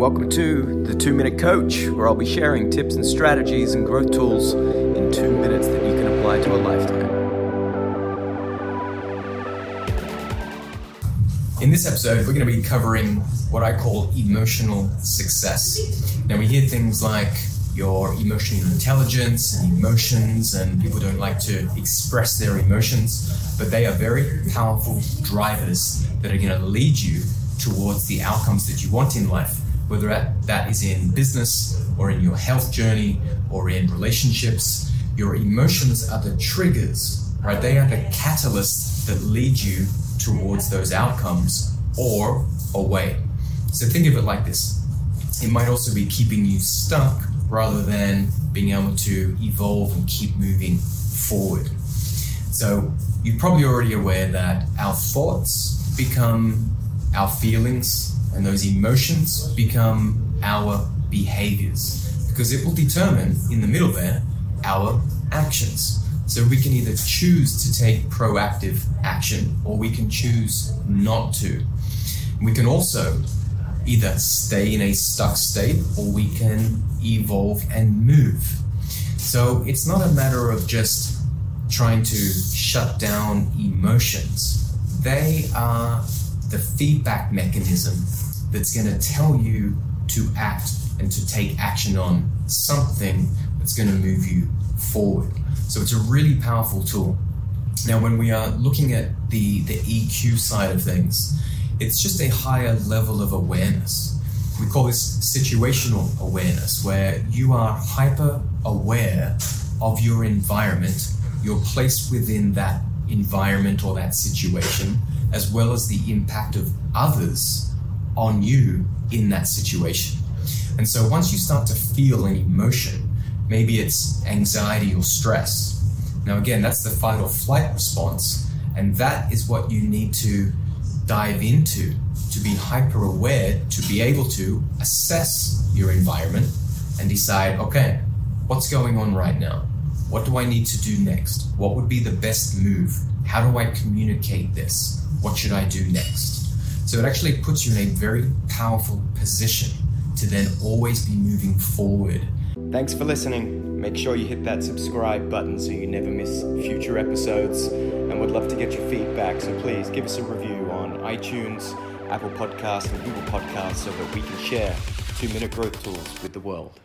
welcome to the Two Minute Coach, where I'll be sharing tips and strategies and growth tools in two minutes that you can apply to a lifetime. In this episode, we're going to be covering what I call emotional success. Now, we hear things like your emotional intelligence and emotions, and people don't like to express their emotions, but they are very powerful drivers that are going to lead you towards the outcomes that you want in life, whether that is in business or in your health journey or in relationships. Your emotions are the triggers, right? They are the catalysts that lead you towards those outcomes or away. So think of it like this it might also be keeping you stuck rather than being able to evolve and keep moving forward. So you're probably already aware that our thoughts become our feelings and those emotions become our behaviors because it will determine in the middle there our actions. So we can either choose to take proactive action or we can choose not to. We can also either stay in a stuck state or we can evolve and move. So it's not a matter of just trying to shut down emotions. They are the feedback mechanism that's going to tell you to act and to take action on something that's going to move you forward. So it's a really powerful tool. Now, when we are looking at the, the EQ side of things, it's just a higher level of awareness. We call this situational awareness, where you are hyper aware of your environment, your place within that environment or that situation, as well as the impact of others on you in that situation. And so once you start to feel an emotion, maybe it's anxiety or stress. Now, again, that's the fight or flight response. And that is what you need to dive into to be hyper aware, to be able to assess your environment and decide okay, what's going on right now? What do I need to do next? What would be the best move? How do I communicate this? What should I do next? So it actually puts you in a very powerful position to then always be moving forward. Thanks for listening. Make sure you hit that subscribe button so you never miss future episodes. And would love to get your feedback, so please give us a review on iTunes, Apple Podcasts, and Google Podcasts so that we can share two minute growth tools with the world.